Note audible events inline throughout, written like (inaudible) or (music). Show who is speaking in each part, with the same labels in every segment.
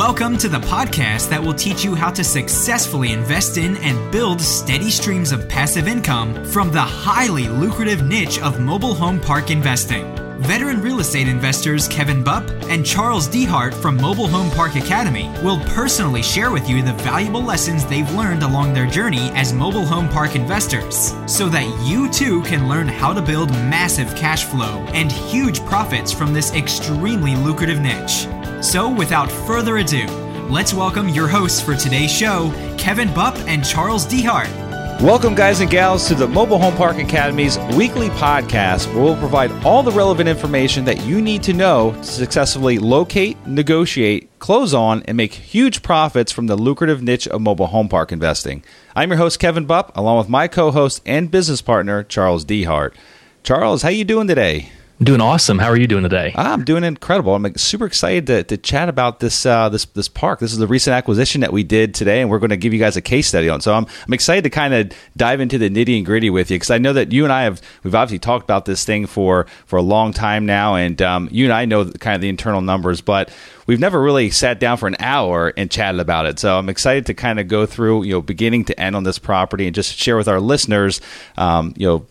Speaker 1: Welcome to the podcast that will teach you how to successfully invest in and build steady streams of passive income from the highly lucrative niche of mobile home park investing. Veteran real estate investors Kevin Bupp and Charles Dehart from Mobile Home Park Academy will personally share with you the valuable lessons they've learned along their journey as mobile home park investors so that you too can learn how to build massive cash flow and huge profits from this extremely lucrative niche. So, without further ado, let's welcome your hosts for today's show, Kevin Bupp and Charles Dehart.
Speaker 2: Welcome, guys and gals, to the Mobile Home Park Academy's weekly podcast where we'll provide all the relevant information that you need to know to successfully locate, negotiate, close on, and make huge profits from the lucrative niche of mobile home park investing. I'm your host, Kevin Bupp, along with my co host and business partner, Charles Dehart. Charles, how you doing today?
Speaker 3: Doing awesome. How are you doing today?
Speaker 2: I'm doing incredible. I'm super excited to, to chat about this uh, this this park. This is the recent acquisition that we did today, and we're going to give you guys a case study on. So I'm I'm excited to kind of dive into the nitty and gritty with you because I know that you and I have we've obviously talked about this thing for for a long time now, and um, you and I know kind of the internal numbers, but we've never really sat down for an hour and chatted about it. So I'm excited to kind of go through, you know, beginning to end on this property and just share with our listeners, um, you know,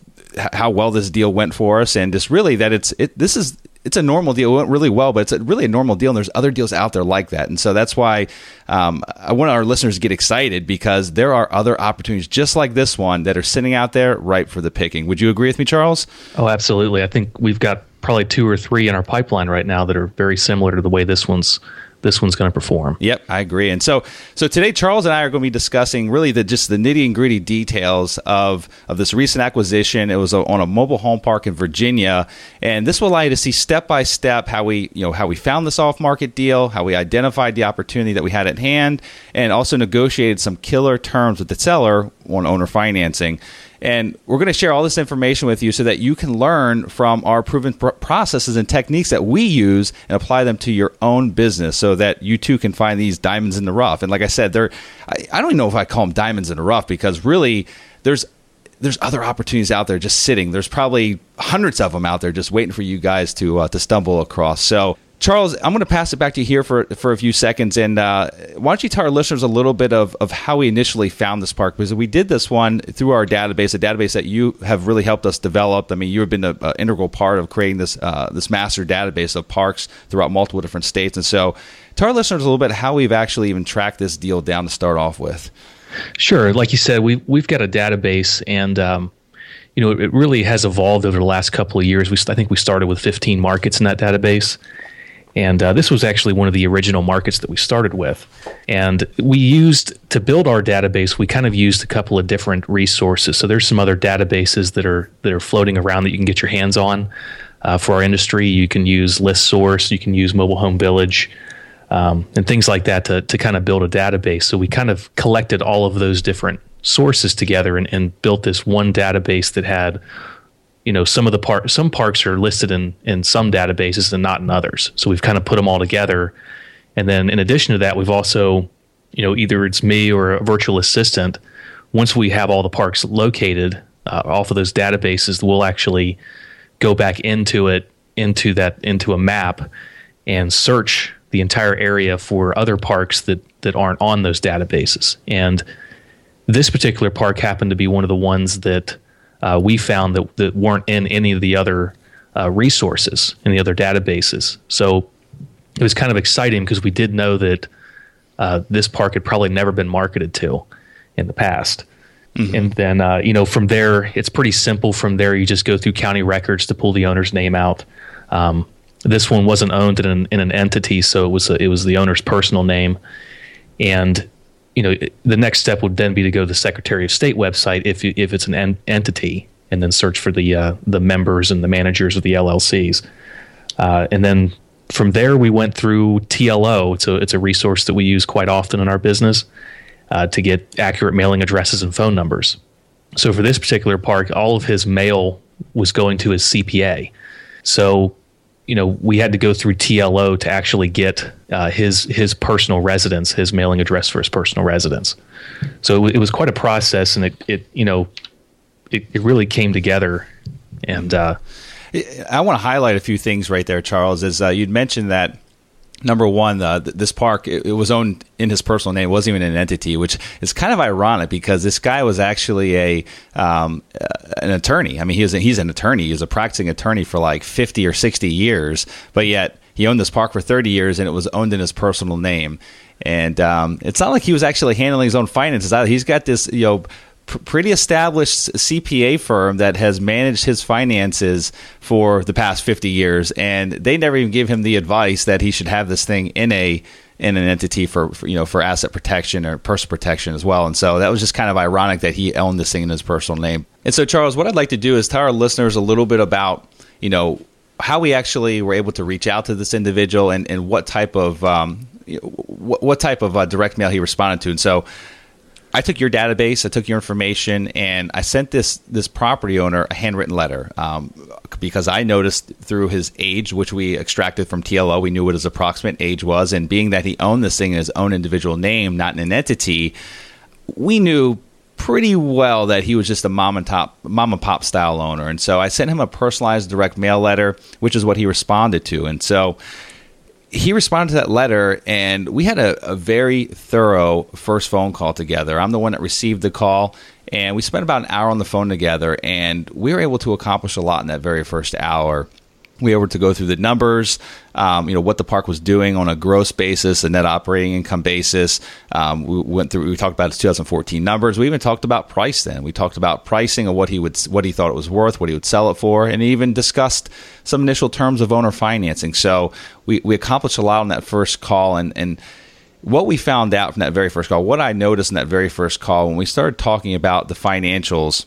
Speaker 2: how well this deal went for us, and just really that it's it. This is it's a normal deal. It went really well, but it's a, really a normal deal. And there's other deals out there like that. And so that's why um, I want our listeners to get excited because there are other opportunities just like this one that are sitting out there ripe for the picking. Would you agree with me, Charles?
Speaker 3: Oh, absolutely. I think we've got probably two or three in our pipeline right now that are very similar to the way this one's this one's going to perform.
Speaker 2: Yep, I agree. And so, so today, Charles and I are going to be discussing really the just the nitty and gritty details of of this recent acquisition. It was a, on a mobile home park in Virginia, and this will allow you to see step by step how we you know how we found this off market deal, how we identified the opportunity that we had at hand, and also negotiated some killer terms with the seller on owner financing. And we're going to share all this information with you so that you can learn from our proven pr- processes and techniques that we use and apply them to your own business so that you too can find these diamonds in the rough. And like I said, they're, I, I don't even know if I call them diamonds in the rough because really there's there's other opportunities out there just sitting. There's probably hundreds of them out there just waiting for you guys to uh, to stumble across. So Charles, I'm going to pass it back to you here for for a few seconds, and uh, why don't you tell our listeners a little bit of, of how we initially found this park? Because we did this one through our database, a database that you have really helped us develop. I mean, you have been an integral part of creating this uh, this master database of parks throughout multiple different states, and so tell our listeners a little bit how we've actually even tracked this deal down to start off with.
Speaker 3: Sure, like you said, we we've got a database, and um, you know it really has evolved over the last couple of years. We I think we started with 15 markets in that database and uh, this was actually one of the original markets that we started with. And we used to build our database, we kind of used a couple of different resources. So there's some other databases that are that are floating around that you can get your hands on uh, for our industry. You can use ListSource, you can use Mobile Home Village, um, and things like that to to kind of build a database. So we kind of collected all of those different sources together and, and built this one database that had you know some of the park some parks are listed in in some databases and not in others. So we've kind of put them all together. And then in addition to that we've also you know either it's me or a virtual assistant once we have all the parks located uh, off of those databases we'll actually go back into it into that into a map and search the entire area for other parks that that aren't on those databases. And this particular park happened to be one of the ones that uh, we found that, that weren't in any of the other uh, resources in the other databases. So it was kind of exciting because we did know that uh, this park had probably never been marketed to in the past. Mm-hmm. And then, uh, you know, from there, it's pretty simple. From there, you just go through county records to pull the owner's name out. Um, this one wasn't owned in an, in an entity, so it was a, it was the owner's personal name, and you know, the next step would then be to go to the Secretary of State website if if it's an en- entity, and then search for the uh, the members and the managers of the LLCs, uh, and then from there we went through TLO. It's a it's a resource that we use quite often in our business uh, to get accurate mailing addresses and phone numbers. So for this particular park, all of his mail was going to his CPA. So you know, we had to go through TLO to actually get uh, his his personal residence, his mailing address for his personal residence. So it, w- it was quite a process, and it, it you know, it, it really came together. And uh,
Speaker 2: I want to highlight a few things right there, Charles. As uh, you'd mentioned that number one, uh, this park it, it, was owned in his personal name. It wasn't even an entity, which is kind of ironic because this guy was actually a um, uh, an attorney. I mean, he's a, he's an attorney. He's a practicing attorney for like fifty or sixty years, but yet he owned this park for thirty years, and it was owned in his personal name. And um, it's not like he was actually handling his own finances. He's got this, you know pretty established CPA firm that has managed his finances for the past 50 years, and they never even give him the advice that he should have this thing in a in an entity for, for, you know for asset protection or personal protection as well. And so that was just kind of ironic that he owned this thing in his personal name. And so Charles, what I'd like to do is tell our listeners a little bit about you know how we actually were able to reach out to this individual and, and what type of um, what, what, type of uh, direct mail he responded to. And so I took your database, I took your information, and I sent this this property owner a handwritten letter um, because I noticed through his age, which we extracted from TLO, we knew what his approximate age was, and being that he owned this thing in his own individual name, not in an entity, we knew pretty well that he was just a mom and top mom and pop style owner, and so I sent him a personalized direct mail letter, which is what he responded to, and so he responded to that letter, and we had a, a, very thorough first phone call together. I'm the one that received the call, and we spent about an hour on the phone together, and we were able to accomplish a lot in that very first hour we were able to go through the numbers, um, you know, what the park was doing on a gross basis, a net operating income basis. Um, we went through, we talked about its 2014 numbers. We even talked about price then. We talked about pricing and what he would, what he thought it was worth, what he would sell it for, and even discussed some initial terms of owner financing. So we, we accomplished a lot on that first call and, and, what we found out from that very first call, what I noticed in that very first call when we started talking about the financials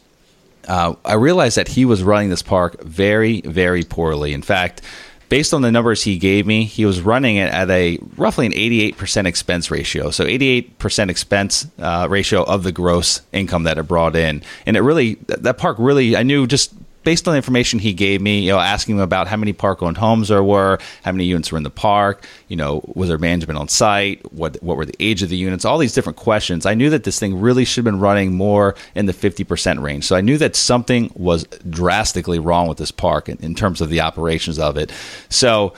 Speaker 2: uh, I realized that he was running this park very, very poorly. In fact, based on the numbers he gave me, he was running it at a roughly an 88% expense ratio. So 88% expense uh, ratio of the gross income that it brought in. And it really, that park really, I knew just based on the information he gave me, you know, asking him about how many park-owned homes there were, how many units were in the park, you know, was there management on site, what what were the age of the units, all these different questions. I knew that this thing really should have been running more in the 50% range. So I knew that something was drastically wrong with this park in, in terms of the operations of it. So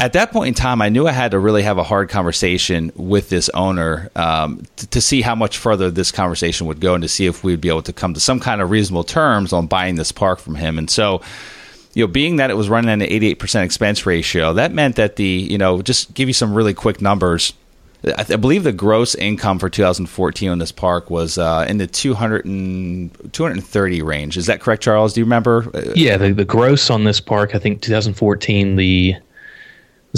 Speaker 2: at that point in time, I knew I had to really have a hard conversation with this owner um, to, to, see how much further this conversation would go and to see if we'd be able to come to some kind of reasonable terms on buying this park from him. And so, you know, being that it was running at an 88% expense ratio, that meant that the, you know, just give you some really quick numbers. I, th- I believe the gross income for 2014 on this park was uh, in the 200 and, 230 range. Is that correct, Charles? Do you remember?
Speaker 3: Yeah, the, the gross on this park, I think 2014, the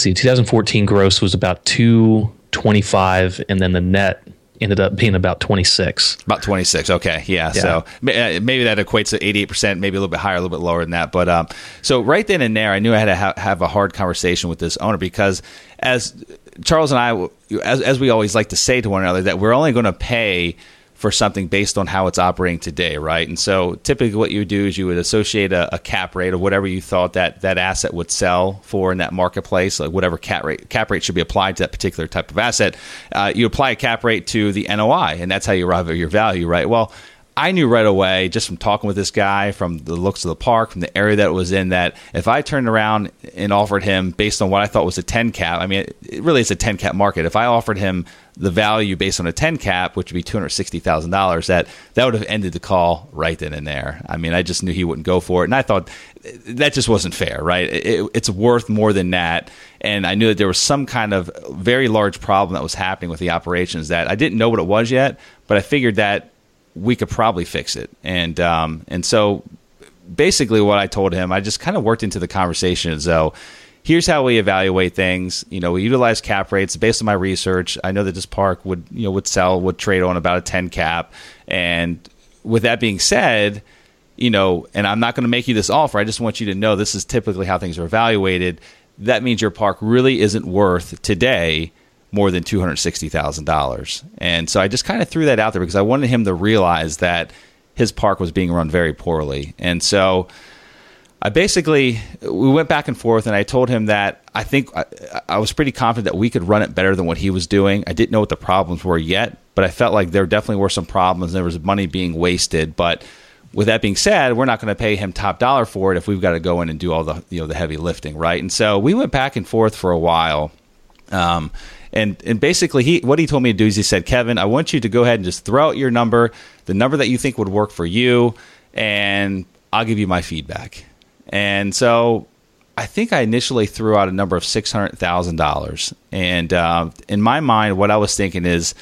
Speaker 3: let's see, 2014 gross was about 225, and then the net ended up being about 26.
Speaker 2: About 26. Okay. Yeah. yeah. So uh, maybe that equates to 88%, maybe a little bit higher, a little bit lower than that. But um, so right then and there, I knew I had to ha- have a hard conversation with this owner because as Charles and I, as, as we always like to say to one another, that we're only going to pay for something based on how it's operating today, right? And so typically what you would do is you would associate a, a, cap rate of whatever you thought that that asset would sell for in that marketplace, like whatever cap rate cap rate should be applied to that particular type of asset. Uh, you apply a cap rate to the NOI, and that's how you arrive at your value, right? Well, I knew right away, just from talking with this guy, from the looks of the park, from the area that it was in, that if I turned around and offered him based on what I thought was a 10 cap, I mean, it, it really is a 10 cap market. If I offered him the value based on a 10 cap, which would be $260,000, that that would have ended the call right then and there. I mean, I just knew he wouldn't go for it. And I thought that just wasn't fair, right? It, it's worth more than that. And I knew that there was some kind of very large problem that was happening with the operations that I didn't know what it was yet, but I figured that we could probably fix it. And um, and so basically, what I told him, I just kind of worked into the conversation as though. Here's how we evaluate things. You know, we utilize cap rates based on my research. I know that this park would, you know, would sell, would trade on about a 10 cap. And with that being said, you know, and I'm not going to make you this offer. I just want you to know this is typically how things are evaluated. That means your park really isn't worth today more than $260,000. And so I just kind of threw that out there because I wanted him to realize that his park was being run very poorly. And so I basically we went back and forth and I told him that I think I, I, was pretty confident that we could run it better than what he was doing. I didn't know what the problems were yet, but I felt like there definitely were some problems. There was money being wasted, but with that being said, we're not going to pay him top dollar for it if we've got to go in and do all the you know the heavy lifting, right? And so we went back and forth for a while Um, and and basically, he what he told me to do is he said, Kevin, I want you to go ahead and just throw out your number, the number that you think would work for you, and I'll give you my feedback. And so I think I initially threw out a number of six hundred thousand dollars, and uh, in my mind, what I was thinking is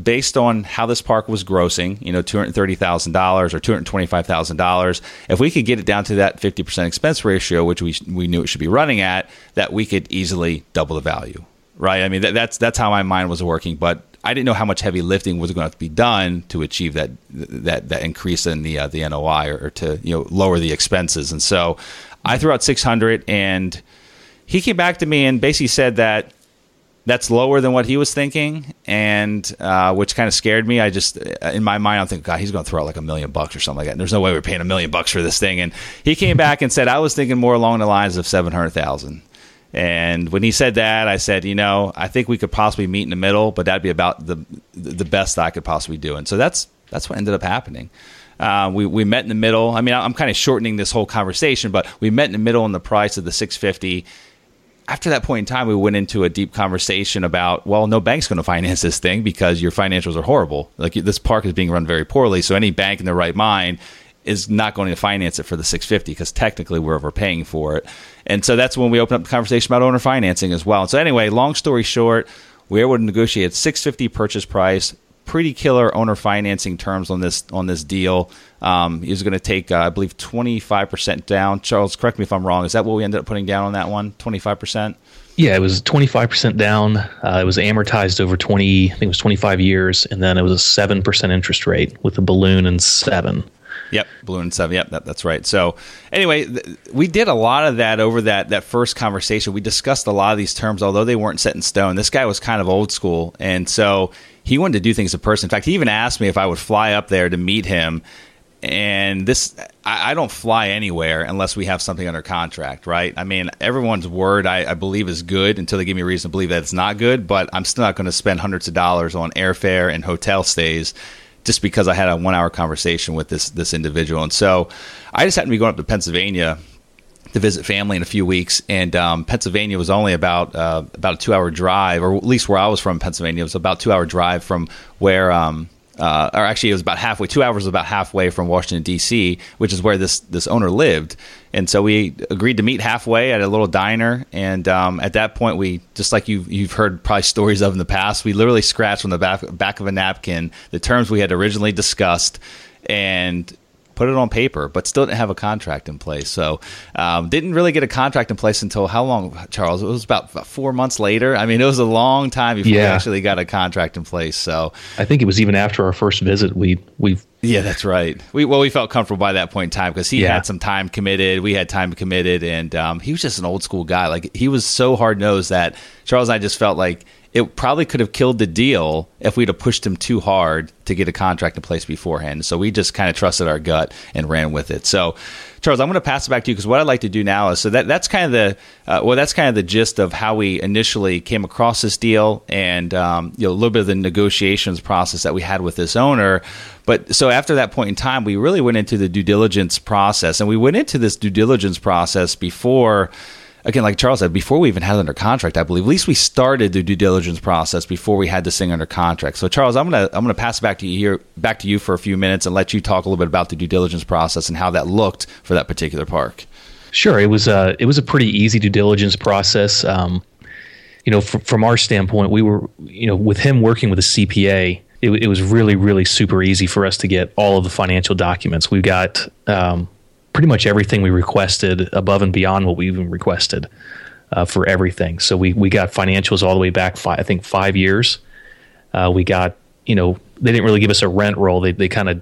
Speaker 2: based on how this park was grossing, you know, two hundred thirty thousand dollars or two hundred twenty-five thousand dollars. If we could get it down to that fifty percent expense ratio, which we we knew it should be running at, that we could easily double the value, right? I mean, that, that's that's how my mind was working, but I didn't know how much heavy lifting was going to be done to achieve that that that increase in the uh, the NOI or, or to you know lower the expenses, and so I threw out six hundred and. He came back to me and basically said that that's lower than what he was thinking, and uh, which kind of scared me. I just, in my mind, I'm thinking, God, he's going to throw out like a million bucks or something like that. And there's no way we're paying a million bucks for this thing. And he came back and said, I was thinking more along the lines of seven hundred thousand. And when he said that, I said, you know, I think we could possibly meet in the middle, but that'd be about the the best I could possibly do. And so that's that's what ended up happening. Uh, we we met in the middle. I mean, I'm kind of shortening this whole conversation, but we met in the middle on the price of the 650 after that point in time, we went into a deep conversation about, well, no bank's going (laughs) to finance this thing because your financials are horrible. Like this park is being run very poorly. So any bank in their right mind is not going to finance it for the 650 because technically we're overpaying for it. And so that's when we open up the conversation about owner financing as well. And so anyway, long story short, we were able to negotiate 650 purchase price, pretty killer owner financing terms on this on this deal. Um, he was going to take, uh, I believe, twenty five percent down. Charles, correct me if I'm wrong. Is that what we ended up putting down on that one? Twenty five percent.
Speaker 3: Yeah, it was 25% down. Uh, it was amortized over 20, I think it was 25 years, and then it was a 7% interest rate with a balloon and seven.
Speaker 2: Yep, balloon and seven. Yep, that, that's right. So, anyway, th- we did a lot of that over that that first conversation. We discussed a lot of these terms, although they weren't set in stone. This guy was kind of old school, and so he wanted to do things in person. In fact, he even asked me if I would fly up there to meet him. And this, I, I don't fly anywhere unless we have something under contract, right? I mean, everyone's word, I, I believe, is good until they give me a reason to believe that it's not good. But I'm still not going to spend hundreds of dollars on airfare and hotel stays just because I had a one hour conversation with this this individual. And so I just happened to be going up to Pennsylvania to visit family in a few weeks, and um, Pennsylvania was only about uh, about a two hour drive, or at least where I was from, Pennsylvania it was about two hour drive from where. Um, uh, or actually, it was about halfway. Two hours about halfway from Washington D.C., which is where this this owner lived. And so we agreed to meet halfway at a little diner. And um, at that point, we just like you you've heard probably stories of in the past, we literally scratched on the back back of a napkin the terms we had originally discussed, and put it on paper, but still didn't have a contract in place. So um, didn't really get a contract in place until how long, Charles? It was about, about four months later. I mean, it was a long time before yeah. we actually got a contract in place. So
Speaker 3: I think it was even after our first visit. We we
Speaker 2: yeah, that's right. We well, we felt comfortable by that point in time because he yeah. had some time committed. We had time committed, and um, he was just an old school guy. Like he was so hard nosed that Charles and I just felt like it probably could have killed the deal if we'd have pushed him too hard to get a contract in place beforehand. So we just kind of trusted our gut and ran with it. So, Charles, I'm going to pass it back to you because what I'd like to do now is so that that's kind of the uh, well, that's kind of the gist of how we initially came across this deal and um, you know a little bit of the negotiations process that we had with this owner. But so after that point in time, we really went into the due diligence process, and we went into this due diligence process before again, like Charles said, before we even had it under contract, I believe at least we started the due diligence process before we had this thing under contract. So, Charles, I'm gonna I'm gonna pass it back to you here, back to you for a few minutes, and let you talk a little bit about the due diligence process and how that looked for that particular park.
Speaker 3: Sure, it was a it was a pretty easy due diligence process. Um, you know, from, from our standpoint, we were you know with him working with a CPA. It, it, was really, really super easy for us to get all of the financial documents. We got um, pretty much everything we requested above and beyond what we even requested uh, for everything. So we, we got financials all the way back, five, I think, five years. Uh, we got, you know, they didn't really give us a rent roll. They, they kind of,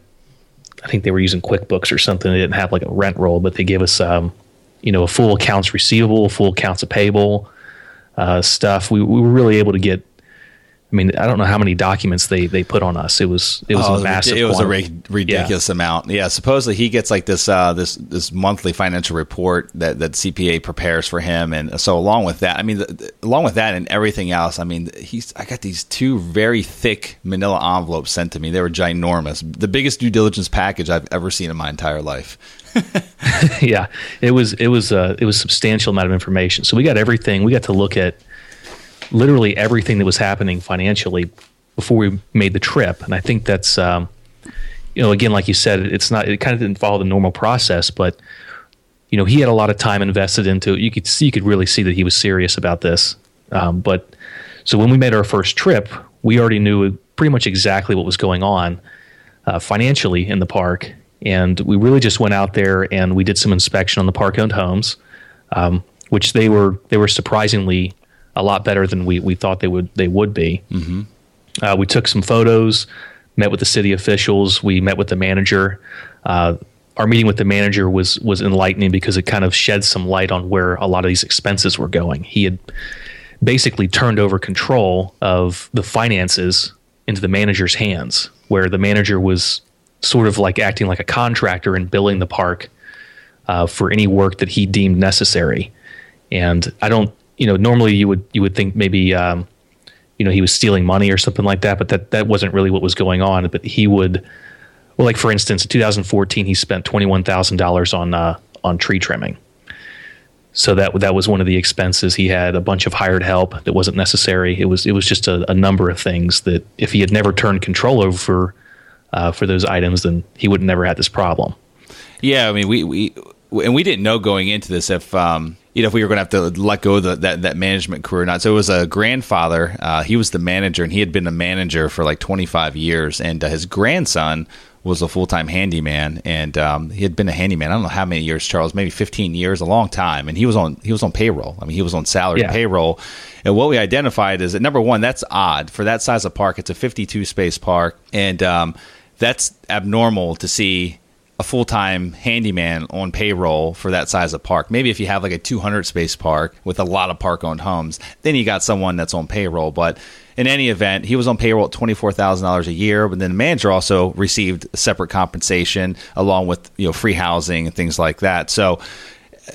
Speaker 3: I think they were using QuickBooks or something. They didn't have like a rent roll, but they gave us, um, you know, a full accounts receivable, full accounts payable uh, stuff. We, we were really able to get I mean, I don't know how many documents they, they put on us. It was it was oh, a massive.
Speaker 2: It was quantity. a ridiculous yeah. amount. Yeah, supposedly he gets like this uh, this this monthly financial report that that CPA prepares for him, and so along with that, I mean, the, the, along with that and everything else, I mean, he's I got these two very thick Manila envelopes sent to me. They were ginormous, the biggest due diligence package I've ever seen in my entire life. (laughs) (laughs)
Speaker 3: yeah, it was it was uh, it was substantial amount of information. So we got everything. We got to look at literally everything that was happening financially before we made the trip. And I think that's, um, you know, again, like you said, it's not, it kind of didn't follow the normal process, but, you know, he had a lot of time invested into it. You could see, you could really see that he was serious about this. Um, but so when we made our first trip, we already knew pretty much exactly what was going on uh, financially in the park. And we really just went out there and we did some inspection on the park owned homes, um, which they were, they were surprisingly a lot better than we, we thought they would, they would be. Mm-hmm. Uh, we took some photos, met with the city officials. We met with the manager. Uh, our meeting with the manager was was enlightening because it kind of shed some light on where a lot of these expenses were going. He had basically turned over control of the finances into the manager's hands, where the manager was sort of like acting like a contractor and billing the park uh, for any work that he deemed necessary. And I don't, you know, normally you would you would think maybe um, you know he was stealing money or something like that but that that wasn't really what was going on. But he would well like for instance in 2014 he spent $21000 on uh, on tree trimming. So that that was one of the expenses. He had a bunch of hired help that wasn't necessary. It was it was just a, a number of things that if he had never turned control over uh, for those items then he would never had this problem.
Speaker 2: Yeah i mean we we and we didn't know going into this if um, you know if we were going to have to let go of the, that that management career or not. So it was a grandfather. Uh, he was the manager, and he had been a manager for like 25 years. And uh, his grandson was a full time handyman, and um, he had been a handyman. I don't know how many years, Charles, maybe 15 years, a long time. And he was on he was on payroll. I mean, he was on salary yeah. payroll. And what we identified is that number one, that's odd for that size of park. It's a 52 space park, and um, that's abnormal to see a full time handyman on payroll for that size of park. Maybe if you have like a 200 space park with a lot of park owned homes, then you got someone that's on payroll. But in any event, he was on payroll at $24,000 a year, but then the manager also received separate compensation along with, you know, free housing and things like that. So,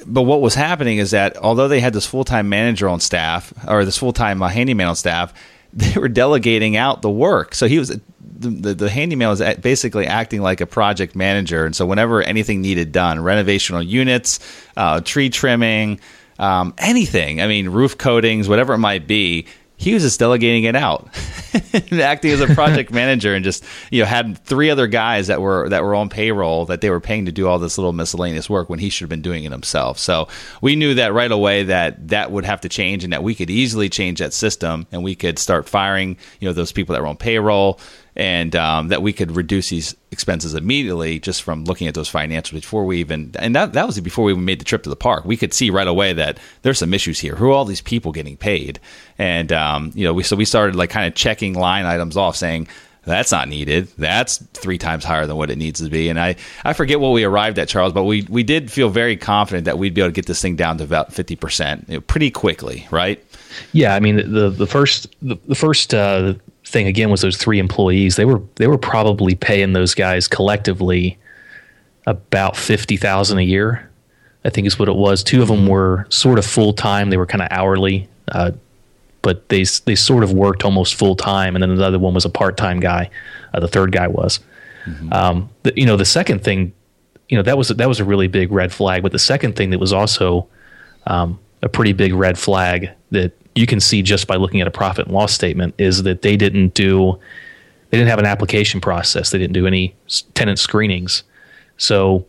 Speaker 2: but what was happening is that although they had this full time manager on staff or this full time uh, handyman on staff, (laughs) they were delegating out the work. So he was the, the, handyman was basically acting like a project manager. And so whenever anything needed done, renovational units, uh, tree trimming, um, anything, I mean, roof coatings, whatever it might be, he was just delegating it out (laughs) and acting as a project (laughs) manager and just you know had three other guys that were that were on payroll that they were paying to do all this little miscellaneous work when he should have been doing it himself so we knew that right away that that would have to change and that we could easily change that system and we could start firing you know those people that were on payroll and um, that we could reduce these expenses immediately just from looking at those financials before we even and that, that was before we even made the trip to the park we could see right away that there's some issues here who are all these people getting paid and um, you know we so we started like kind of checking line items off saying that's not needed. That's three times higher than what it needs to be. And I, I forget what we arrived at, Charles, but we, we did feel very confident that we'd be able to get this thing down to about 50% you know, pretty quickly, right?
Speaker 3: Yeah. I mean, the, the first, the, the first uh, thing again was those three employees. They were they were probably paying those guys collectively about fifty thousand a year. I think is what it was. Two of them were sort of full time. They were kind of hourly, uh, but they they sort of worked almost full time. And then the other one was a part time guy. Uh, the third guy was. Mm-hmm. Um, the, you know, the second thing, you know, that was that was a really big red flag. But the second thing that was also um, a pretty big red flag that you can see just by looking at a profit and loss statement is that they didn't do they didn't have an application process. They didn't do any tenant screenings. So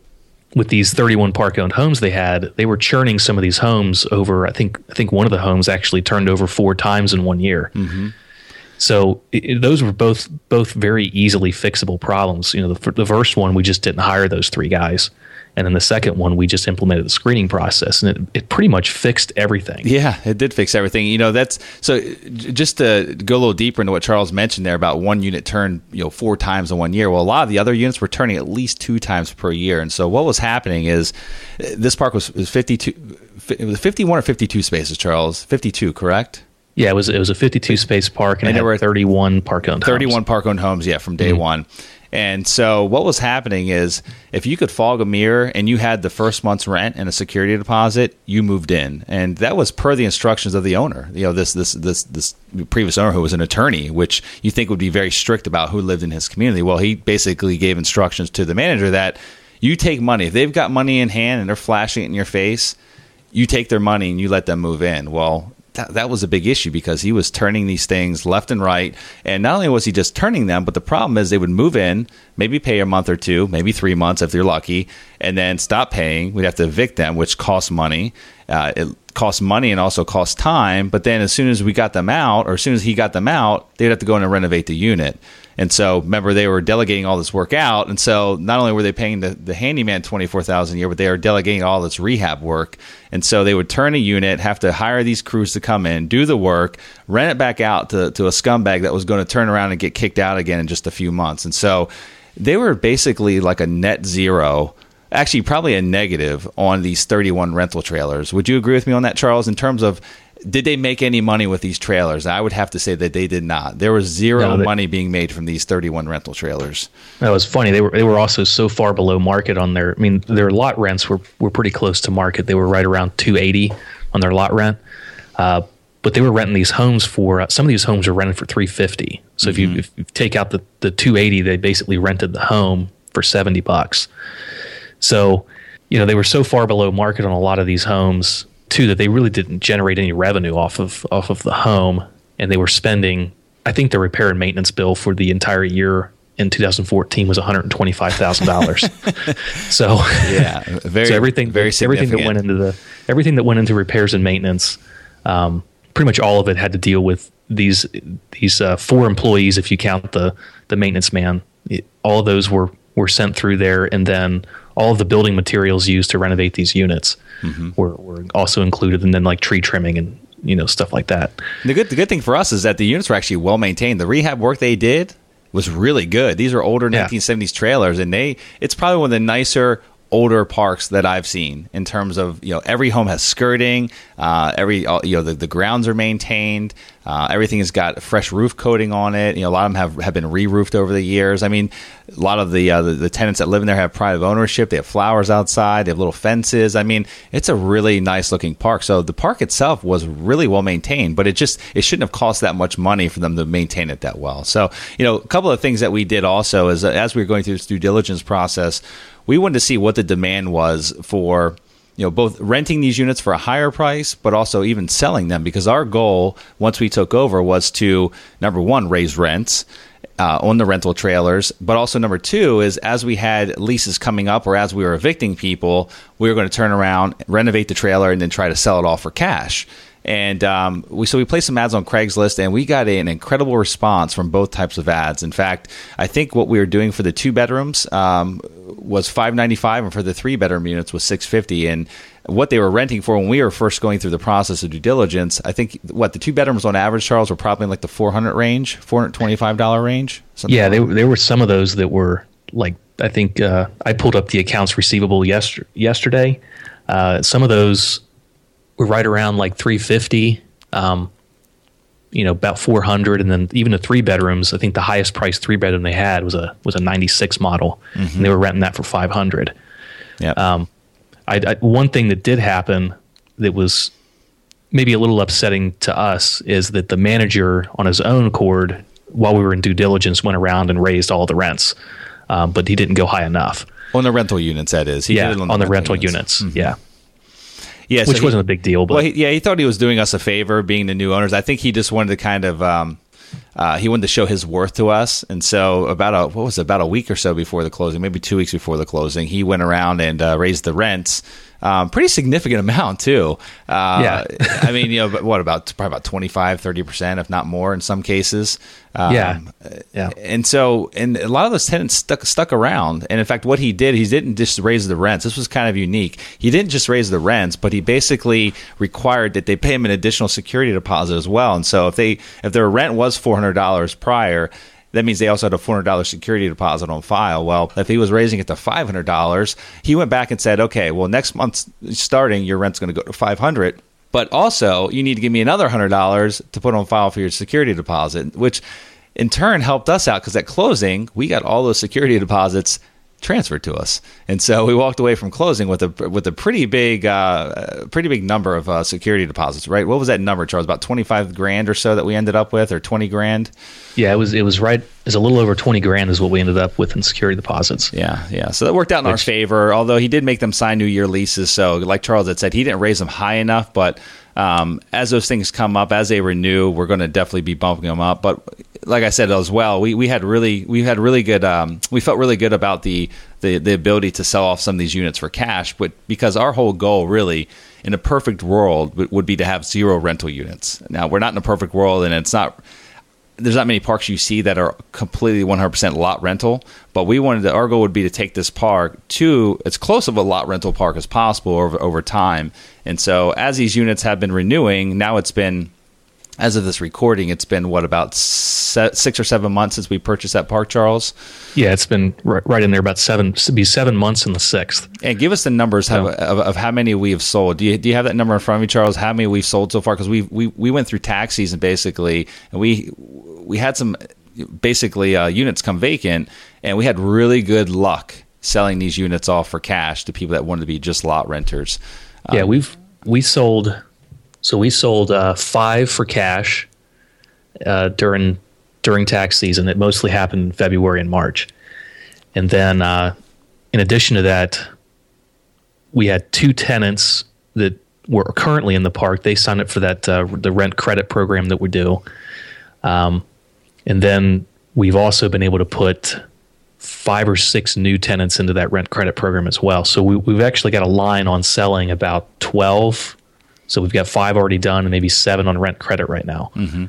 Speaker 3: with these 31 park owned homes they had, they were churning some of these homes over. I think I think one of the homes actually turned over four times in one year. Mm-hmm. So it, those were both both very easily fixable problems. You know, the, the first one we just didn't hire those three guys. And then the second one, we just implemented the screening process, and it, it pretty much fixed everything.
Speaker 2: Yeah, it did fix everything. You know, that's so. Just to go a little deeper into what Charles mentioned there about one unit turned, you know, four times in one year. Well, a lot of the other units were turning at least two times per year. And so what was happening is, this park was, was fifty two. It was fifty one or fifty two spaces, Charles. Fifty two, correct?
Speaker 3: Yeah, it was it was a 52 space park, and, and there were 31 park owned
Speaker 2: 31 park owned homes. Yeah, from day mm-hmm. one. And so what was happening is if you could fog a mirror and you had the first month's rent and a security deposit, you moved in. And that was per the instructions of the owner. You know, this this this this previous owner who was an attorney, which you think would be very strict about who lived in his community. Well, he basically gave instructions to the manager that you take money. If they've got money in hand and they're flashing it in your face, you take their money and you let them move in. Well, that, that was a big issue because he was turning these things left and right. And not only was he just turning them, but the problem is they would move in, maybe pay a month or two, maybe three months if they're lucky, and then stop paying. We'd have to evict them, which costs money. Uh, it costs money and also costs time. But then as soon as we got them out, or as soon as he got them out, they'd have to go in and renovate the unit. And so remember they were delegating all this work out. And so not only were they paying the, the handyman twenty four thousand a year, but they were delegating all this rehab work. And so they would turn a unit, have to hire these crews to come in, do the work, rent it back out to, to a scumbag that was going to turn around and get kicked out again in just a few months. And so they were basically like a net zero actually probably a negative on these 31 rental trailers. Would you agree with me on that, Charles? In terms of did they make any money with these trailers? I would have to say that they did not. There was zero no, they, money being made from these 31 rental trailers.
Speaker 3: That was funny. They were they were also so far below market on their. I mean, their lot rents were were pretty close to market. They were right around 280 on their lot rent. Uh, but they were renting these homes for uh, some of these homes are rented for 350. So mm-hmm. if you mm-hmm. if you take out the the 280, they basically rented the home for 70 bucks. So, you know, they were so far below market on a lot of these homes too that they really didn't generate any revenue off of off of the home, and they were spending. I think the repair and maintenance bill for the entire year in 2014 was 125 thousand dollars. (laughs) so
Speaker 2: yeah, (laughs) very so everything very
Speaker 3: everything that went into the everything that went into repairs and maintenance, um, pretty much all of it had to deal with these these uh, four employees if you count the the maintenance man. It, all of those were were sent through there, and then all of the building materials used to renovate these units mm-hmm. were, were also included, and then like tree trimming and you know stuff like that.
Speaker 2: The good the good thing for us is that the units were actually well maintained. The rehab work they did was really good. These are older yeah. 1970s trailers, and they it's probably one of the nicer older parks that I've seen in terms of you know every home has skirting, uh, every you know the, the grounds are maintained, uh, everything has got fresh roof coating on it. You know a lot of them have, have been re-roofed over the years. I mean, a lot of the, uh, the, the tenants that live in there have private ownership. They have flowers outside. They have little fences. I mean, it's a really nice looking park. So the park itself was really well maintained, but it just it shouldn't have cost that much money for them to maintain it that well. So you know a couple of things that we did also is uh, as we were going through this due diligence process we wanted to see what the demand was for you know both renting these units for a higher price but also even selling them because our goal once we took over was to number one raise rents uh, on the rental trailers but also number two is as we had leases coming up or as we were evicting people we were going to turn around renovate the trailer and then try to sell it all for cash and um, we so we placed some ads on Craigslist, and we got an incredible response from both types of ads. In fact, I think what we were doing for the two bedrooms um, was five ninety five, and for the three bedroom units was six fifty. And what they were renting for when we were first going through the process of due diligence, I think what the two bedrooms on average, Charles, were probably in like the four hundred range, four hundred twenty five dollar range.
Speaker 3: Yeah, like there were some of those that were like I think uh, I pulled up the accounts receivable yester- yesterday. Uh, some of those were right around like 350 um, you know about 400 and then even the three bedrooms i think the highest price three bedroom they had was a was a 96 model mm-hmm. and they were renting that for 500 yeah um, I, I, one thing that did happen that was maybe a little upsetting to us is that the manager on his own accord while we were in due diligence went around and raised all the rents um, but he didn't go high enough
Speaker 2: on the rental units that is
Speaker 3: he yeah on, on, the, rental, rental units, units. Mm-hmm. yeah
Speaker 2: yeah,
Speaker 3: which so wasn't a big deal. But
Speaker 2: well, he, yeah, he thought he was doing us a favor, being the new owners. I think he just wanted to kind of. Um, uh, he wanted to show his worth to us, and so about a what was it, about a week or so before the closing, maybe two weeks before the closing, he went around and uh, raised the rents um, pretty significant amount too. Uh, yeah, (laughs) I mean, you know, what about probably about 25, 30 percent, if not more, in some cases.
Speaker 3: Um, yeah, yeah.
Speaker 2: And so, and a lot of those tenants stuck stuck around. And in fact, what he did, he didn't just raise the rents. This was kind of unique. He didn't just raise the rents, but he basically required that they pay him an additional security deposit as well. And so, if they if their rent was four hundred dollars prior, that means they also had a $400 security deposit on file. Well, if he was raising it to $500, he went back and said, okay, well, next month starting, your rent's going to go to 500 but also you need to give me another $100 to put on file for your security deposit, which in turn helped us out because at closing, we got all those security deposits transferred to us, and so we walked away from closing with a with a pretty big uh, pretty big number of uh, security deposits. Right? What was that number, Charles? About twenty five grand or so that we ended up with, or twenty grand?
Speaker 3: Yeah, it was it was right. It was a little over twenty grand is what we ended up with in security deposits.
Speaker 2: Yeah, yeah. So that worked out in Which, our favor. Although he did make them sign new year leases, so like Charles had said, he didn't raise them high enough, but um, as those things come up, as they renew, we're going to definitely be bumping them up. But like I said as well, we, we had really we had really good um, we felt really good about the, the the ability to sell off some of these units for cash, but because our whole goal really in a perfect world would be to have zero rental units. Now we're not in a perfect world, and it's not there's not many parks you see that are completely 100% lot rental, but we wanted to, our goal would be to take this park to as close of a lot rental park as possible over, over time. And so as these units have been renewing, now it's been as of this recording, it's been what about six or seven months since we purchased that park, Charles.
Speaker 3: Yeah, it's been right, right in there about seven. Be seven months in the sixth.
Speaker 2: And give us the numbers of, of, of, how many we have sold. Do you, do you have that number in front of you, Charles? How many we've sold so far? Because we we we went through tax season basically, and we we had some basically uh, units come vacant, and we had really good luck selling these units off for cash to people that wanted to be just lot renters.
Speaker 3: Um, yeah, we've we sold so we sold uh, five for cash uh, during during tax season. It mostly happened in February and March, and then uh, in addition to that, we had two tenants that were currently in the park. They signed up for that uh, the rent credit program that we do, um, and then we've also been able to put five or six new tenants into that rent credit program as well. So we, have actually got a line on selling about twelve so we've got five already done and maybe seven on rent credit right now.
Speaker 2: Mm-hmm.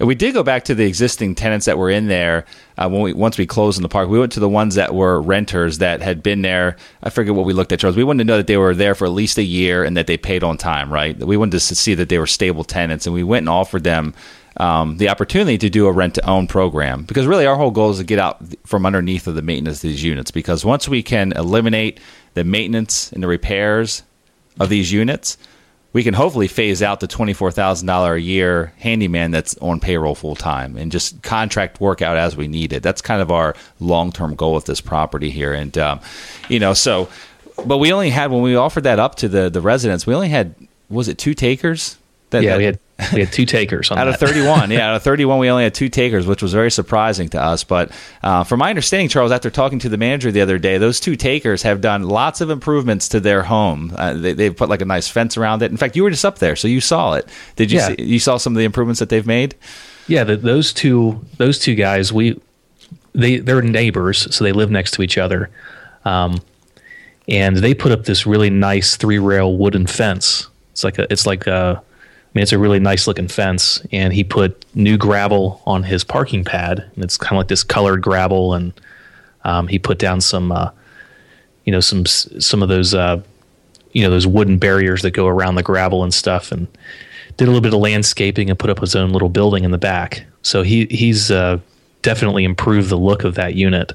Speaker 2: And we did go back to the existing tenants that were in there uh, when we once we closed in the park. We went to the ones that were renters that had been there. I forget what we looked at, Charles. We wanted to know that they were there for at least a year and that they paid on time, right? We wanted to see that they were stable tenants, and we went and offered them um, the opportunity to do a rent to own program because really our whole goal is to get out from underneath of the maintenance of these units because once we can eliminate the maintenance and the repairs of these units we can hopefully phase out the $24,000 a year handyman that's on payroll full time and just contract work out as we need it. That's kind of our long term goal with this property here. And, um, you know, so, but we only had, when we offered that up to the, the residents, we only had, was it two takers?
Speaker 3: That, yeah, that, we had we had two takers
Speaker 2: out
Speaker 3: that.
Speaker 2: of 31. Yeah, out of (laughs) 31, we only had two takers, which was very surprising to us. But uh, from my understanding, Charles, after talking to the manager the other day, those two takers have done lots of improvements to their home. Uh, they, they've put like a nice fence around it. In fact, you were just up there, so you saw it. Did you? Yeah. See, you saw some of the improvements that they've made?
Speaker 3: Yeah, the, those two those two guys, we they they're neighbors, so they live next to each other. Um, and they put up this really nice three rail wooden fence. It's like a, it's like a mean, it's a really nice looking fence, and he put new gravel on his parking pad, and it's kind of like this colored gravel, and um, he put down some, uh, you know, some some of those, uh, you know, those wooden barriers that go around the gravel and stuff, and did a little bit of landscaping and put up his own little building in the back. So he he's uh, definitely improved the look of that unit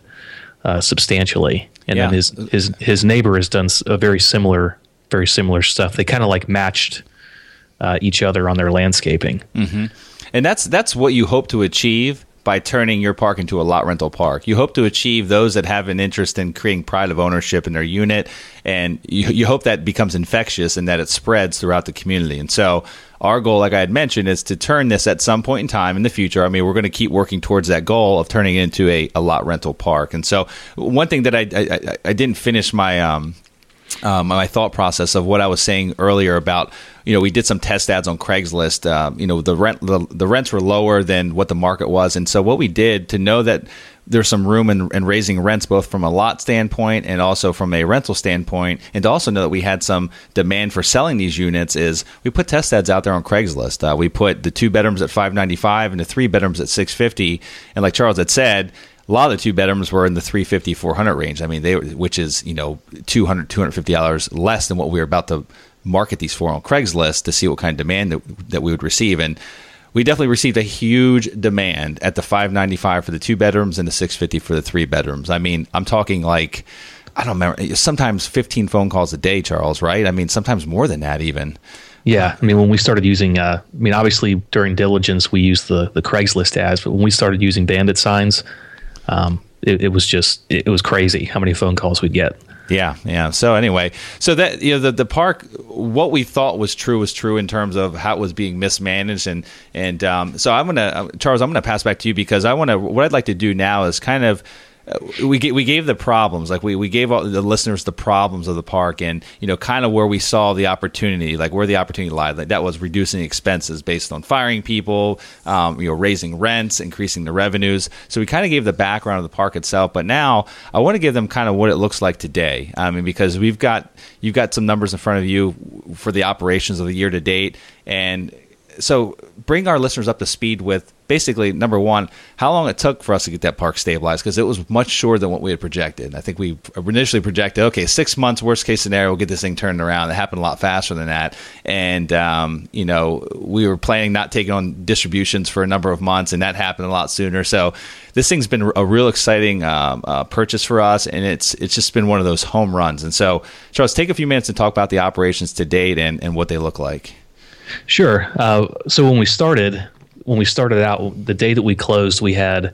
Speaker 3: uh, substantially, and yeah. then his his his neighbor has done a very similar very similar stuff. They kind of like matched uh, each other on their landscaping.
Speaker 2: Mm-hmm. And that's that's what you hope to achieve by turning your park into a lot rental park. You hope to achieve those that have an interest in creating pride of ownership in their unit, and you, you hope that becomes infectious and that it spreads throughout the community. And so, our goal, like I had mentioned, is to turn this at some point in time in the future. I mean, we're going to keep working towards that goal of turning it into a, a lot rental park. And so, one thing that I I, I didn't finish my um, um, my thought process of what I was saying earlier about you know we did some test ads on Craigslist. Uh, you know the rent the, the, rents were lower than what the market was, and so what we did to know that there's some room in, in, raising rents both from a lot standpoint and also from a rental standpoint, and to also know that we had some demand for selling these units is we put test ads out there on Craigslist. Uh, we put the two bedrooms at 595 and the three bedrooms at 650, and like Charles had said a lot of the two bedrooms were in the 350 400 range. I mean they which is you know 200 250 dollars less than what we were about to market these for on craigslist to see what kind of demand that, that we would receive. And we definitely received a huge demand at the 595 for the two bedrooms and the 650 for the three bedrooms. I mean i'm talking like i don't remember sometimes 15 phone calls a day charles right? I mean sometimes more than that even.
Speaker 3: Yeah, I mean, when we started using, uh, I mean, obviously during diligence we used the the Craigslist ads, but when we started using bandit signs, um, it, it, was just it was crazy how many phone calls we'd get.
Speaker 2: Yeah, yeah. So anyway, so that you know the the park, what we thought was true was true in terms of how it was being mismanaged, and and um, so I'm gonna uh, Charles, I'm gonna pass back to you because I want to what I'd like to do now is kind of we gave, we gave the problems like we, we gave all the listeners the problems of the park and you know kind of where we saw the opportunity like where the opportunity lied like that was reducing expenses based on firing people um, you know raising rents increasing the revenues. So we kind of gave the background of the park itself but now I want to give them kind of what it looks like today. I mean because we've got you've got some numbers in front of you for the operations of the year to date and so bring our listeners up to speed with basically number one, how long it took for us to get that park stabilized because it was much shorter than what we had projected. I think we initially projected, okay, six months, worst case scenario, we'll get this thing turned around. It happened a lot faster than that, and um, you know we were planning not taking on distributions for a number of months, and that happened a lot sooner. So this thing's been a real exciting um, uh, purchase for us, and it's it's just been one of those home runs. And so, Charles, take a few minutes and talk about the operations to date and, and what they look like.
Speaker 3: Sure. Uh, so when we started, when we started out, the day that we closed, we had,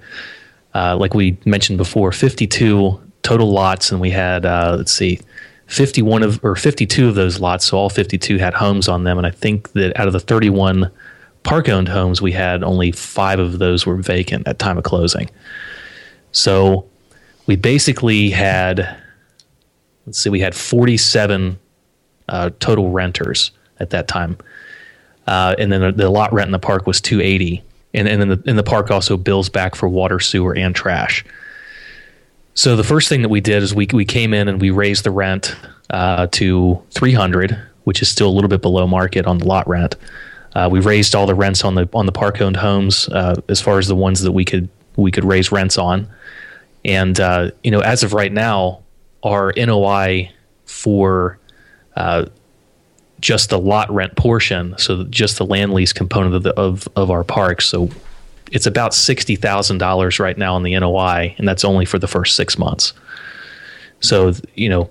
Speaker 3: uh, like we mentioned before, 52 total lots, and we had, uh, let's see, 51 of or 52 of those lots. So all 52 had homes on them, and I think that out of the 31 park-owned homes, we had only five of those were vacant at time of closing. So we basically had, let's see, we had 47 uh, total renters at that time uh, and then the, the, lot rent in the park was 280 and, and then the, and the park also bills back for water sewer and trash. So the first thing that we did is we, we came in and we raised the rent uh, to 300 which is still a little bit below market on the lot rent. Uh, we raised all the rents on the on the park owned homes uh, as far as the ones that we could we could raise rents on. And uh, you know as of right now our NOI for uh, just the lot rent portion, so just the land lease component of the, of, of our park. So it's about sixty thousand dollars right now in the NOI, and that's only for the first six months. So you know,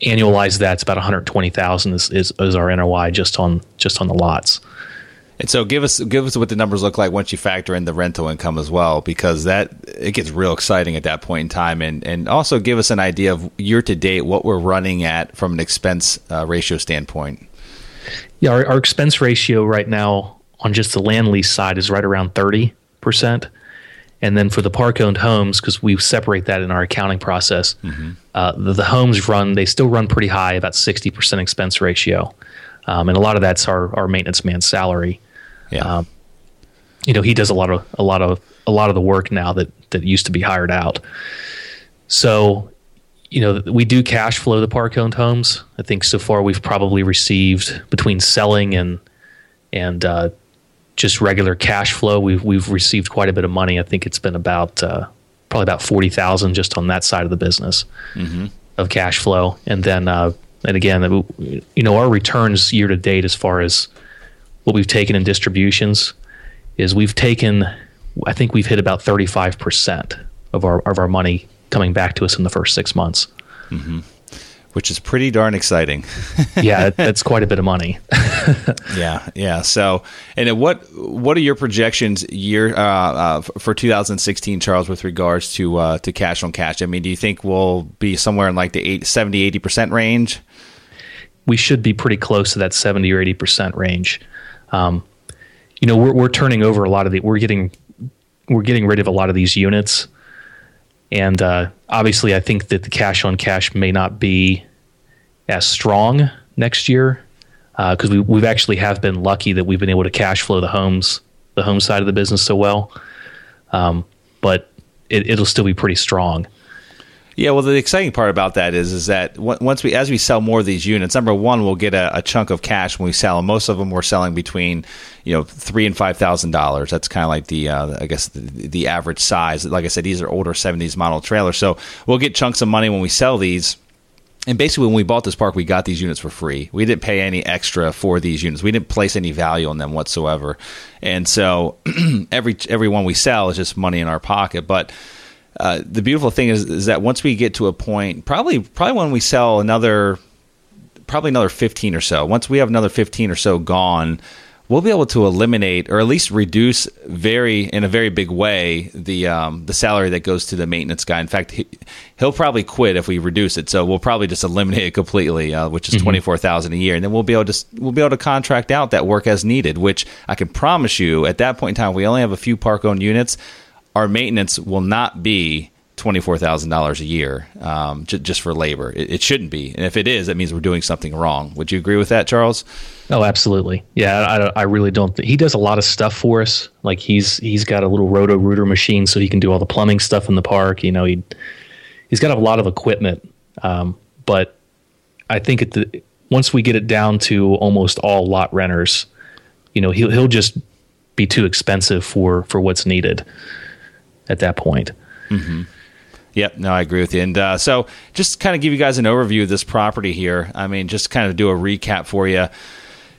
Speaker 3: annualize that, it's about one hundred twenty thousand is, is is our NOI just on just on the lots.
Speaker 2: And so give us give us what the numbers look like once you factor in the rental income as well, because that it gets real exciting at that point in time, and and also give us an idea of year to date what we're running at from an expense uh, ratio standpoint.
Speaker 3: Yeah, our, our expense ratio right now on just the land lease side is right around 30%. And then for the park owned homes, because we separate that in our accounting process, mm-hmm. uh, the, the, homes run, they still run pretty high, about 60% expense ratio. Um, and a lot of that's our, our maintenance man's salary. Yeah. Um, you know, he does a lot of, a lot of, a lot of the work now that, that used to be hired out. So you know, we do cash flow the park owned homes. I think so far we've probably received between selling and and uh, just regular cash flow. We've we've received quite a bit of money. I think it's been about uh, probably about forty thousand just on that side of the business mm-hmm. of cash flow. And then uh, and again, you know, our returns year to date as far as what we've taken in distributions is we've taken. I think we've hit about thirty five percent of our of our money coming back to us in the first six months.
Speaker 2: Mm-hmm. Which is pretty darn exciting. (laughs)
Speaker 3: yeah, that's quite a bit of money. (laughs)
Speaker 2: yeah, yeah. So, and what what are your projections year uh, uh, for 2016, Charles, with regards to uh, to cash on cash? I mean, do you think we'll be somewhere in like the 80, 70, 80 percent range?
Speaker 3: We should be pretty close to that 70 or 80 percent range. Um, you know, we're, we're turning over a lot of the, we're getting, we're getting rid of a lot of these units and uh, obviously, I think that the cash on cash may not be as strong next year because uh, we we've actually have been lucky that we've been able to cash flow the homes the home side of the business so well. Um, but it, it'll still be pretty strong.
Speaker 2: Yeah, well, the exciting part about that is is that once we as we sell more of these units, number one, we'll get a, a chunk of cash when we sell them. Most of them we're selling between you know three and five thousand dollars. That's kind of like the uh, I guess the, the, average size. Like I said, these are older '70s model trailers, so we'll get chunks of money when we sell these. And basically, when we bought this park, we got these units for free. We didn't pay any extra for these units. We didn't place any value on them whatsoever. And so, (clears throat) every every one we sell is just money in our pocket. But uh, the beautiful thing is, is that once we get to a point, probably probably when we sell another, probably another fifteen or so. Once we have another fifteen or so gone, we'll be able to eliminate or at least reduce very in a very big way the um, the salary that goes to the maintenance guy. In fact, he, will probably quit if we reduce it. So we'll probably just eliminate it completely, uh, which is mm-hmm. twenty four thousand a year, and then we'll be able to we'll be able to contract out that work as needed. Which I can promise you, at that point in time, we only have a few park owned units our maintenance will not be twenty four thousand dollars a year um, j- just for labor. It, it, shouldn't be, and if it is, that means we're doing something wrong. Would you agree with that, Charles?
Speaker 3: Oh, absolutely. Yeah, I, I really don't. Th- he does a lot of stuff for us. Like he's he's got a little roto rooter machine, so he can do all the plumbing stuff in the park. You know, he he's got a lot of equipment, um, but I think at the once we get it down to almost all lot renters, you know, he'll he'll just be too expensive for for what's needed at that point.
Speaker 2: Mm-hmm. Yep, no, I agree with you. And uh, so, just kind of give you guys an overview of this property here. I mean, just kind of do a recap for you.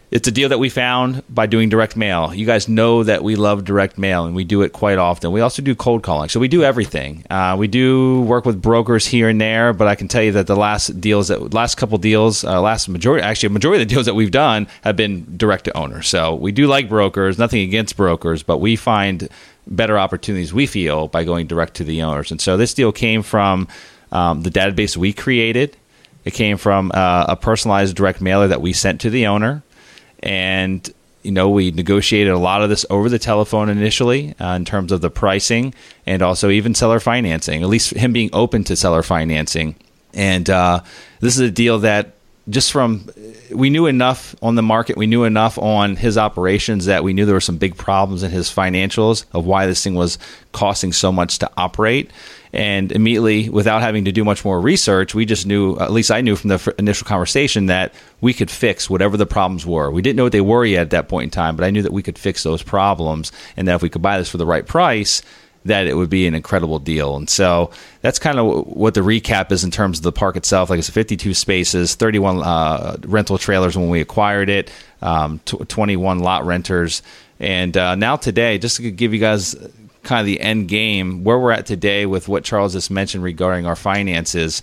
Speaker 2: It's a deal that we found by doing direct mail. You guys know that we love direct mail, and we do it quite often. We also do cold calling, so we do everything. Uh, we do work with brokers here and there, but I can tell you that the last deals, that last couple deals, uh, last majority, actually, majority of the deals that we've done have been direct to owner. So we do like brokers. Nothing against brokers, but we find better opportunities. We feel by going direct to the owners, and so this deal came from um, the database we created. It came from uh, a personalized direct mailer that we sent to the owner and you know we negotiated a lot of this over the telephone initially uh, in terms of the pricing and also even seller financing at least him being open to seller financing and uh, this is a deal that just from we knew enough on the market we knew enough on his operations that we knew there were some big problems in his financials of why this thing was costing so much to operate and immediately, without having to do much more research, we just knew, at least I knew from the initial conversation, that we could fix whatever the problems were. We didn't know what they were yet at that point in time, but I knew that we could fix those problems and that if we could buy this for the right price, that it would be an incredible deal. And so that's kind of what the recap is in terms of the park itself. Like it's 52 spaces, 31 uh, rental trailers when we acquired it, um, t- 21 lot renters. And uh, now today, just to give you guys kind of the end game, where we're at today with what Charles just mentioned regarding our finances.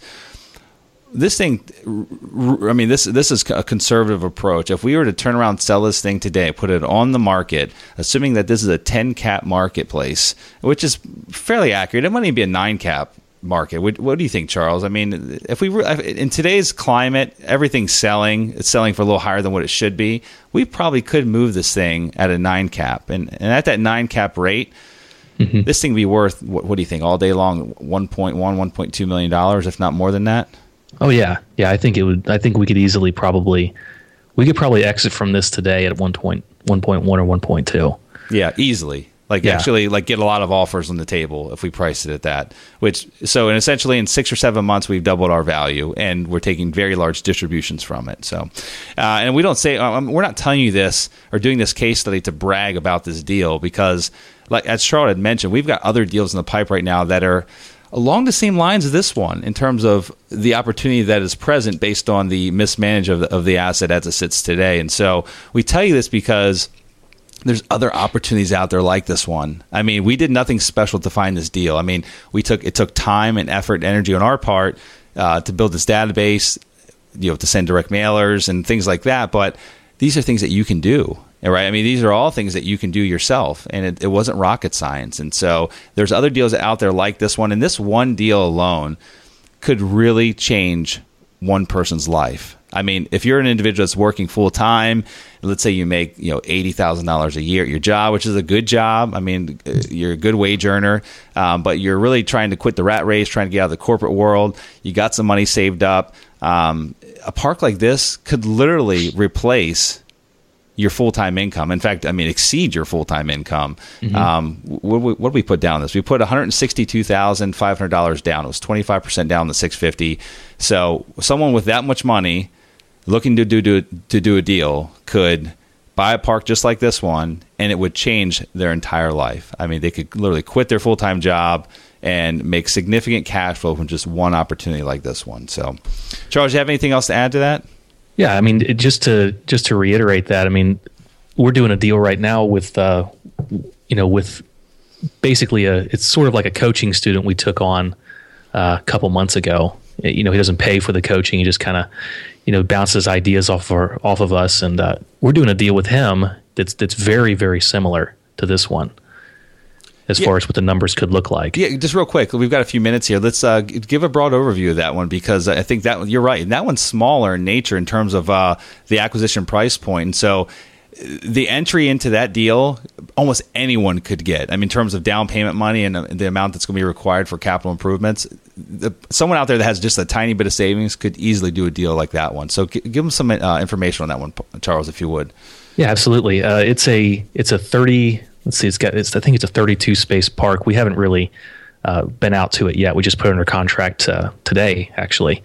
Speaker 2: This thing, I mean, this this is a conservative approach. If we were to turn around and sell this thing today, put it on the market, assuming that this is a 10 cap marketplace, which is fairly accurate, it might even be a 9 cap market. What, what, do you think, Charles? I mean, if we were in today's climate, everything's selling. It's selling for a little higher than what it should be. We probably could move this thing at a nine cap, and and at that nine cap rate, Mm-hmm. This thing would be worth what, what, do you think all day long 1.1 1.2 million dollars if not more than that?
Speaker 3: Oh yeah. Yeah, I think it would I think we could easily probably we could probably exit from this today at 1.1 1.1 or 1.2.
Speaker 2: Yeah, easily. Like yeah. actually like get a lot of offers on the table if we price it at that. Which so and essentially in 6 or 7 months we've doubled our value and we're taking very large distributions from it. So uh, and we don't say um, we're not telling you this or doing this case study to brag about this deal because like as Charles had mentioned, we've got other deals in the pipe right now that are along the same lines as this one in terms of the opportunity that is present based on the mismanagement of the, of the asset as it sits today. And so we tell you this because there's other opportunities out there like this one. I mean, we did nothing special to find this deal. I mean, we took it took time and effort and energy on our part uh, to build this database, you know, to send direct mailers and things like that. But these are things that you can do right? I mean, these are all things that you can do yourself, and it, it, wasn't rocket science. And so there's other deals out there like this one, and this one deal alone could really change one person's life. I mean, if you're an individual that's working full time, let's say you make you know eighty thousand dollars a year at your job, which is a good job. I mean, uh, you're a good wage earner, um, but you're really trying to quit the rat race, trying to get out of the corporate world. You got some money saved up. Um, a park like this could literally replace your full time income. In fact, I mean, exceed your full time income. Mm-hmm. Um, what, what, did we put down this? We put one hundred sixty two thousand five hundred dollars down. It was twenty five percent down the six fifty. So someone with that much money looking to do, do to do a deal could buy a park just like this one, and it would change their entire life. I mean, they could literally quit their full time job and make significant cash flow from just one opportunity like this one. So, Charles, do you have anything else to add to that?
Speaker 3: Yeah, I mean, just to just to reiterate that, I mean, we're doing a deal right now with, uh, you know, with basically a it's sort of like a coaching student we took on uh, a couple months ago. You know, he doesn't pay for the coaching; he just kind of, you know, bounces ideas off our, off of us, and uh, we're doing a deal with him that's that's very very similar to this one as yeah. far as what the numbers could look like.
Speaker 2: Yeah, just real quick, we've got a few minutes here. Let's uh, give a broad overview of that one because I think that you're right. And that one's smaller in nature in terms of uh, the acquisition price point. And so the entry into that deal, almost anyone could get. I mean, in terms of down payment money and the amount that's going to be required for capital improvements, the, someone out there that has just a tiny bit of savings could easily do a deal like that one. So give them some uh, information on that one, Charles, if you would.
Speaker 3: Yeah, absolutely. Uh, it's a it's a thirty. Let's see, it's got. It's, I think it's a thirty-two space park. We haven't really uh, been out to it yet. We just put it under contract uh, today, actually.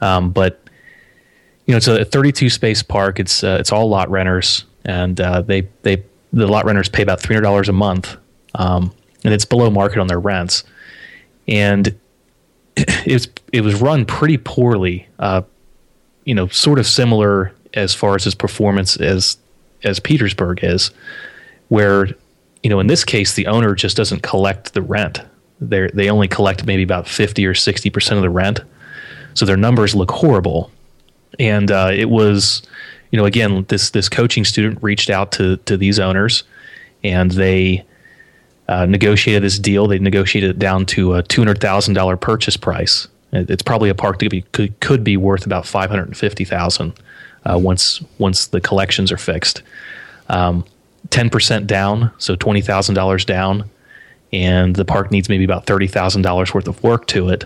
Speaker 3: Um, but you know, it's a 32 space park. It's uh, it's all lot renters, and uh, they they the lot renters pay about three hundred dollars a month, um, and it's below market on their rents. And (clears throat) it was it was run pretty poorly. Uh, you know, sort of similar as far as his performance as as Petersburg is, where you know in this case the owner just doesn't collect the rent. They they only collect maybe about fifty or sixty percent of the rent, so their numbers look horrible. And uh, it was you know again this this coaching student reached out to to these owners and they uh, negotiated this deal. They negotiated it down to a $200000 purchase price. It's probably a park that be, could, could be worth about 550000 uh, once once the collections are fixed. Um, 10% down so $20000 down and the park needs maybe about $30000 worth of work to it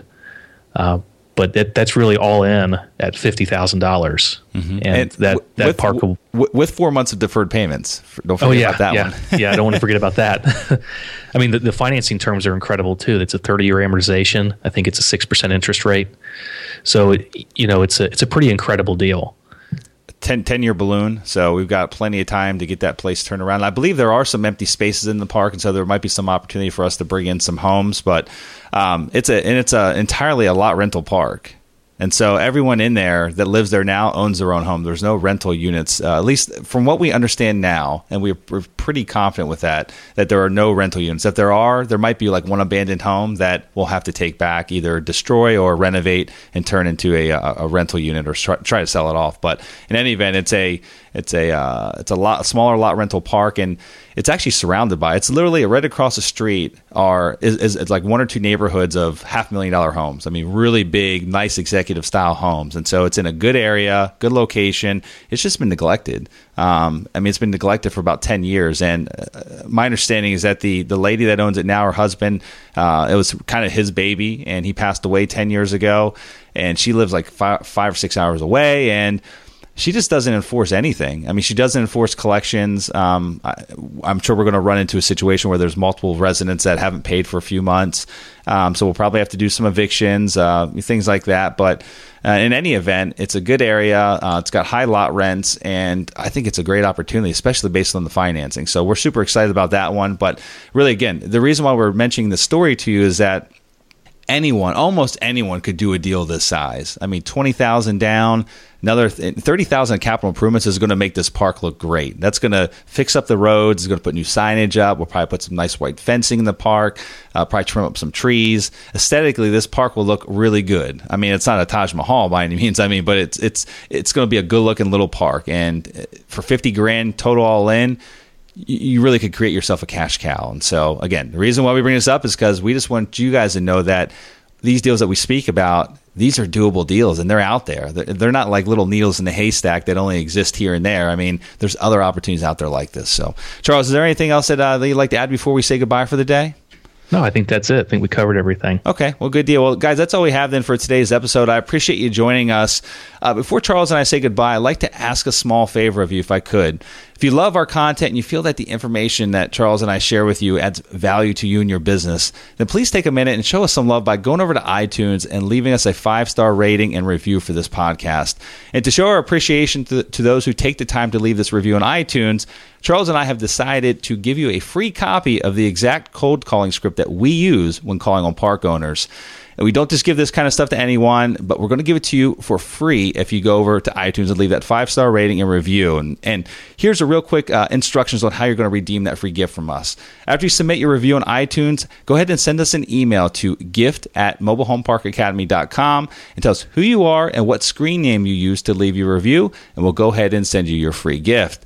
Speaker 3: uh, but that, that's really all in at fifty thousand dollars, mm-hmm. and, and, that that
Speaker 2: with,
Speaker 3: park will,
Speaker 2: with four months of deferred payments. Don't forget oh,
Speaker 3: yeah,
Speaker 2: about that
Speaker 3: yeah.
Speaker 2: one. (laughs)
Speaker 3: yeah, I don't want to forget about that. (laughs) (laughs) I mean, the, the, financing terms are incredible too. It's a thirty-year amortization. I think it's a six percent interest rate. So it, you know, it's a it's a pretty incredible deal.
Speaker 2: 10, 10 year balloon. So we've got plenty of time to get that place turned around. I believe there are some empty spaces in the park, and so there might be some opportunity for us to bring in some homes. But um, it's a and it's a entirely a lot rental park. And so everyone in there that lives there now owns their own home. There's no rental units, uh, at least from what we understand now, and we're, we're, pretty confident with that, that there are no rental units. If there are, there might be like one abandoned home that we'll have to take back, either destroy or renovate and turn into a, a, a rental unit or try, try, to sell it off. But in any event, it's a it's a uh, it's a lot smaller lot rental park, and it's actually surrounded by. It's literally right across the street are is, is like one or two neighborhoods of half million dollar homes. I mean, really big, nice executive style homes, and so it's in a good area, good location. It's just been neglected. Um, I mean, it's been neglected for about ten years, and uh, my understanding is that the the lady that owns it now, her husband, uh, it was kind of his baby, and he passed away ten years ago, and she lives like five, five or six hours away, and she just doesn't enforce anything. I mean, she doesn't enforce collections. Um, I, am sure we're going to run into a situation where there's multiple residents that haven't paid for a few months. Um, so we'll probably have to do some evictions, uh, things like that. But uh, in any event, it's a good area. Uh, it's got high lot rents, and I think it's a great opportunity, especially based on the financing. So we're super excited about that one. But really, again, the reason why we're mentioning the story to you is that anyone, almost anyone, could do a deal this size. I mean, twenty thousand down, another th- thirty thousand capital improvements is going to make this park look great. That's going to fix up the roads. It's going to put new signage up. We'll probably put some nice white fencing in the park. Uh, probably trim up some trees. Aesthetically, this park will look really good. I mean, it's not a Taj Mahal by any means. I mean, but it's it's it's going to be a good looking little park. And uh, for fifty grand total all in you really could create yourself a cash cow. And so, again, the reason why we bring this up is because we just want you guys to know that these deals that we speak about, these are doable deals and they're out there. They're not like little needles in the haystack that only exist here and there. I mean, there's other opportunities out there like this. So, Charles, is there anything else that, uh, that you'd like to add before we say goodbye for the day?
Speaker 3: No, I think that's it. I think we covered everything.
Speaker 2: Okay, well, good deal. Well, guys, that's all we have then for today's episode. I appreciate you joining us. Uh, before Charles and I say goodbye, I'd like to ask a small favor of you, if I could. If you love our content and you feel that the information that Charles and I share with you adds value to you and your business, then please take a minute and show us some love by going over to iTunes and leaving us a five star rating and review for this podcast. And to show our appreciation to, to those who take the time to leave this review on iTunes, Charles and I have decided to give you a free copy of the exact cold calling script that we use when calling on park owners. And we don't just give this kind of stuff to anyone, but we're going to give it to you for free if you go over to iTunes and leave that five star rating and review. And, and here's a real quick uh, instructions on how you're going to redeem that free gift from us. After you submit your review on iTunes, go ahead and send us an email to gift at mobilehomeparkacademy.com and tell us who you are and what screen name you use to leave your review, and we'll go ahead and send you your free gift.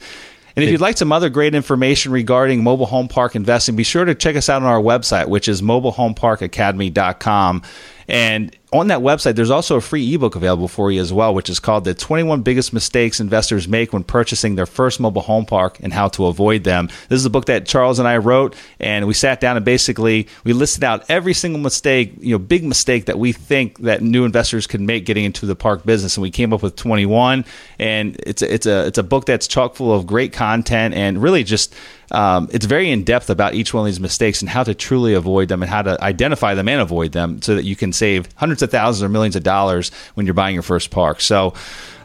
Speaker 2: And if you'd like some other great information regarding mobile home park investing, be sure to check us out on our website, which is mobilehomeparkacademy.com. And on that website, there's also a free ebook available for you as well, which is called The 21 Biggest Mistakes Investors Make When Purchasing Their First Mobile Home Park and How to Avoid Them. This is a book that Charles and I wrote, and we sat down and basically we listed out every single mistake, you know, big mistake that we think that new investors could make getting into the park business. And we came up with 21, and it's a, it's a, it's a book that's chock full of great content and really just um, it's very in depth about each one of these mistakes and how to truly avoid them and how to identify them and avoid them so that you can save hundreds of thousands or millions of dollars when you're buying your first park. So,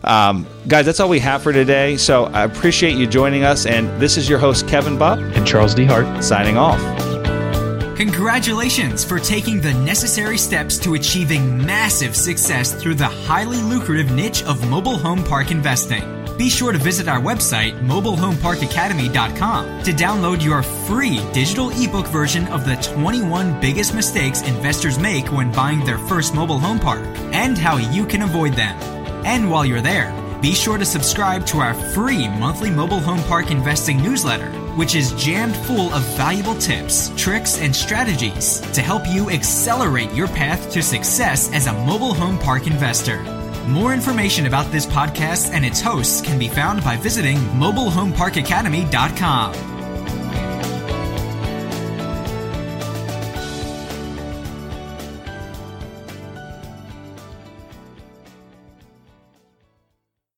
Speaker 2: um, guys, that's all we have for today. So I appreciate you joining us. And this is your host, Kevin Bupp.
Speaker 3: And Charles DeHart.
Speaker 2: Signing off.
Speaker 1: Congratulations for taking the necessary steps to achieving massive success through the highly lucrative niche of mobile home park investing. Be sure to visit our website, mobilehomeparkacademy.com, to download your free digital ebook version of the 21 biggest mistakes investors make when buying their first mobile home park and how you can avoid them. And while you're there, be sure to subscribe to our free monthly mobile home park investing newsletter, which is jammed full of valuable tips, tricks, and strategies to help you accelerate your path to success as a mobile home park investor. More information about this podcast and its hosts can be found by visiting mobilehomeparkacademy.com.